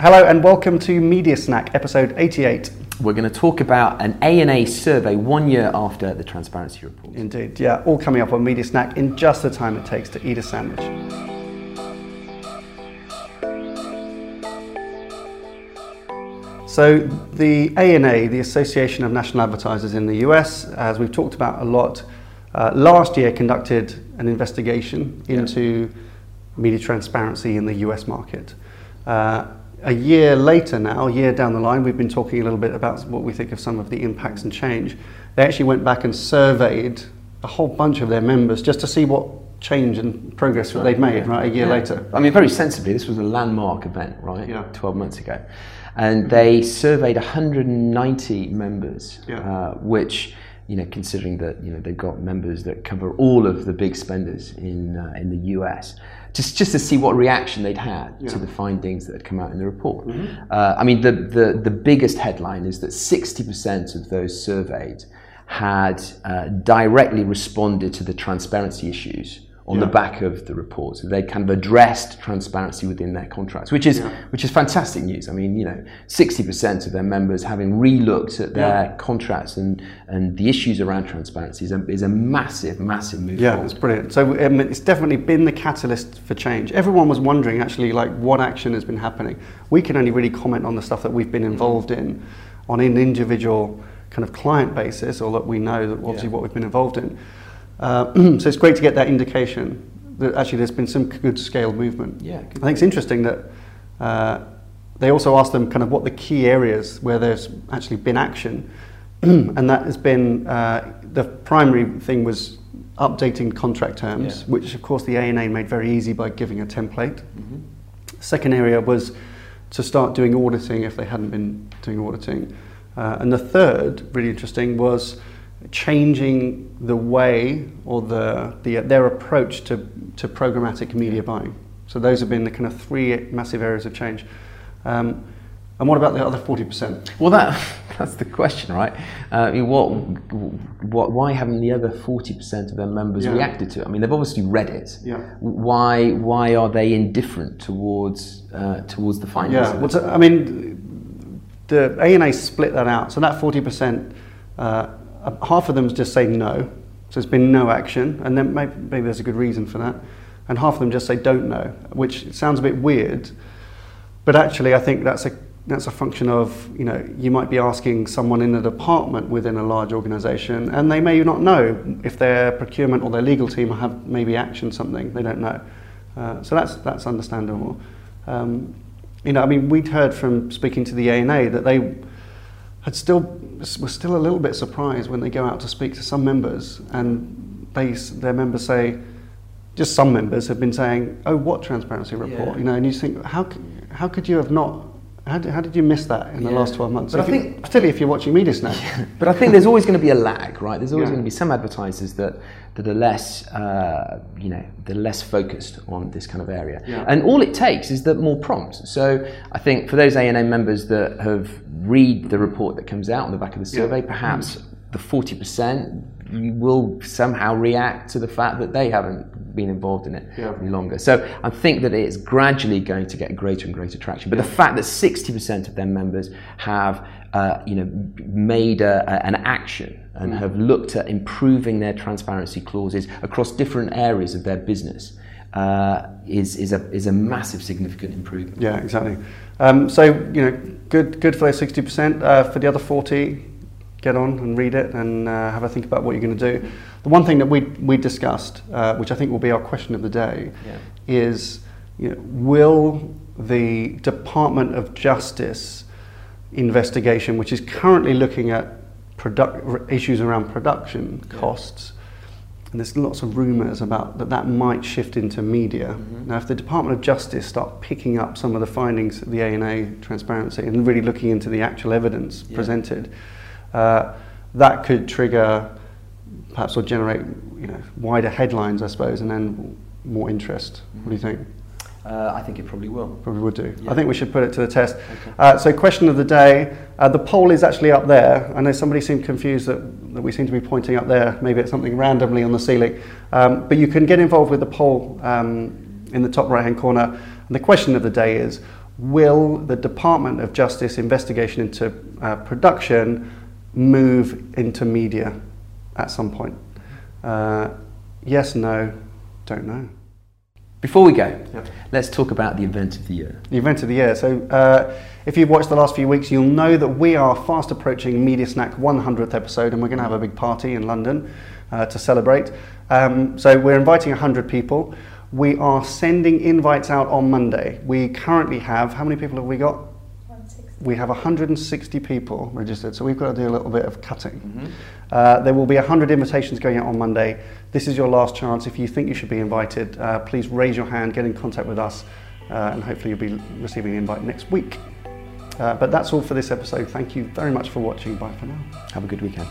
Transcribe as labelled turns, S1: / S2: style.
S1: Hello and welcome to Media Snack, episode 88.
S2: We're going to talk about an ANA survey one year after the Transparency Report.
S1: Indeed, yeah, all coming up on Media Snack in just the time it takes to eat a sandwich. So, the ANA, the Association of National Advertisers in the US, as we've talked about a lot, uh, last year conducted an investigation into media transparency in the US market. Uh, a year later now, a year down the line, we've been talking a little bit about what we think of some of the impacts and change. They actually went back and surveyed a whole bunch of their members just to see what change and progress that they'd made, right, a year
S2: Yeah.
S1: later.
S2: I mean, very sensibly, this was a landmark event, right?
S1: Yeah.
S2: 12 months ago. And they surveyed 190 members,
S1: Yeah.
S2: uh, which, you know, considering that, you know, they've got members that cover all of the big spenders in, uh, in the US, just, just to see what reaction they'd had
S1: Yeah.
S2: to the findings that had come out in the report. Uh, I mean, the, the, the biggest headline is that 60% of those surveyed had uh, directly responded to the transparency issues on
S1: Yeah.
S2: the back of the report. So they kind of addressed transparency within their contracts, which is
S1: Yeah.
S2: which is fantastic news. I mean, you know, 60% of their members having re-looked at their
S1: Yeah.
S2: contracts and, and the issues around transparency is a, is a massive, massive move
S1: Yeah,
S2: forward.
S1: it's brilliant. So um, it's definitely been the catalyst for change. Everyone was wondering actually like what action has been happening. We can only really comment on the stuff that we've been involved in on an individual kind of client basis or that we know that obviously what we've been involved in. Uh, so it's great to get that indication that actually there's been some good scale movement.
S2: Yeah,
S1: I think it's interesting that uh, they also asked them kind of what the key areas where there's actually been action, and that has been uh, the primary thing was updating contract terms,
S2: Yeah.
S1: which of course the ANA made very easy by giving a template.
S2: Mm-hmm.
S1: Second area was to start doing auditing if they hadn't been doing auditing, uh, and the third, really interesting, was changing the way or the, the their approach to, to programmatic media buying. So those have been the kind of three massive areas of change. Um, and what about the other forty percent?
S2: Well, that that's the question, right? Uh, what, what, why haven't the other forty percent of their members
S1: Yeah.
S2: reacted to it? I mean, they've obviously read it.
S1: Yeah.
S2: Why, why are they indifferent towards uh, towards the findings?
S1: Yeah, well, so, I mean, the ANA split that out. So that 40%, uh, half of them just say no. So there's been no action, and then maybe, maybe there's a good reason for that. And half of them just say don't know, which sounds a bit weird, but actually I think that's a that's a function of you know you might be asking someone in a department within a large organisation, and they may not know if their procurement or their legal team have maybe actioned something. They don't know, uh, so that's that's understandable. Um, you know, I mean, we'd heard from speaking to the ANA that they had still were still a little bit surprised when they go out to speak to some members, and they their members say, just some members have been saying, "Oh, what transparency report?"
S2: Yeah.
S1: You know, and you think, how how could you have not? How did, how did you miss that in the
S2: Yeah.
S1: last 12 months?
S2: But
S1: If
S2: I
S1: you-
S2: think-
S1: particularly if you're watching Media Snack.
S2: But I think there's always going to be a lag, right? There's always
S1: Yeah.
S2: going to be some advertisers that, that are less, uh, you know, they're less focused on this kind of area.
S1: Yeah.
S2: And all it takes is that more prompts. So I think for those ANA members that have read the report that comes out on the back of the
S1: Yeah.
S2: survey, perhaps the 40% you will somehow react to the fact that they haven't been involved in it
S1: Yeah.
S2: any longer. So I think that it's gradually going to get greater and greater traction. But the fact that 60% of their members have, uh, you know, made a, a- an action and have looked at improving their transparency clauses across different areas of their business uh, is, is, a, is a massive significant improvement.
S1: Yeah, exactly. Um, so you know, good good for those sixty percent. Uh, for the other forty, get on and read it and uh, have a think about what you're going to do. The one thing that we we discussed, uh, which I think will be our question of the day,
S2: Yeah.
S1: is you know, will the Department of Justice investigation, which is currently looking at product issues around production costs. And there's lots of rumours about that that might shift into media. Now, if the Department of Justice start picking up some of the findings of the ANA transparency and really looking into the actual evidence
S2: Yeah.
S1: presented, uh, that could trigger, perhaps, or generate, you know, wider headlines, I suppose, and then more interest. What do you think?
S2: Uh, I think it probably will.
S1: Probably would do.
S2: Yeah.
S1: I think we should put it to the test. Uh, so, question of the day. Uh, the poll is actually up there. I know somebody seemed confused that, that we seem to be pointing up there. Maybe it's something randomly on the ceiling. Um, but you can get involved with the poll um, in the top right hand corner. And the question of the day is will the Department of Justice investigation into uh, production move into media at some point? Uh, yes, no, don't know.
S2: Before we go, let's talk about the event of the year.
S1: The event of the year. So, uh, if you've watched the last few weeks, you'll know that we are fast approaching Media Snack 100th episode, and we're going to have a big party in London uh, to celebrate. Um, so, we're inviting 100 people. We are sending invites out on Monday. We currently have, how many people have we got? We have 160 people registered, so we've got to do a little bit of cutting. Uh, there will be 100 invitations going out on Monday. This is your last chance. If you think you should be invited, uh, please raise your hand, get in contact with us, uh, and hopefully you'll be receiving an invite next week. Uh, but that's all for this episode. Thank you very much for watching. Bye for now.
S2: Have a good weekend.